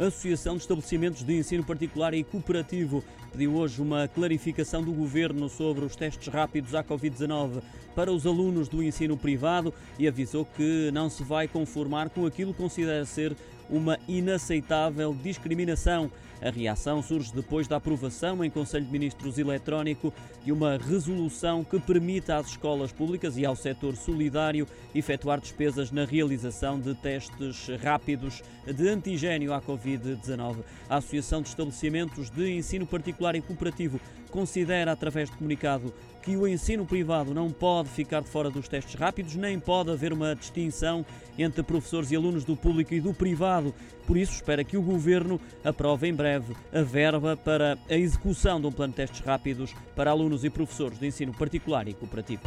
A Associação de Estabelecimentos de Ensino Particular e Cooperativo pediu hoje uma clarificação do governo sobre os testes rápidos à Covid-19 para os alunos do ensino privado e avisou que não se vai conformar com aquilo que considera ser uma inaceitável discriminação. A reação surge depois da aprovação em Conselho de Ministros eletrónico de uma resolução que permita às escolas públicas e ao setor solidário efetuar despesas na realização de testes rápidos de antigênio à Covid-19. A Associação de Estabelecimentos de Ensino Particular e Cooperativo considera, através de comunicado, que o ensino privado não pode ficar de fora dos testes rápidos, nem pode haver uma distinção entre professores e alunos do público e do privado. Por isso, espera que o Governo aprove em breve a verba para a execução de um plano de testes rápidos para alunos e professores de ensino particular e cooperativo.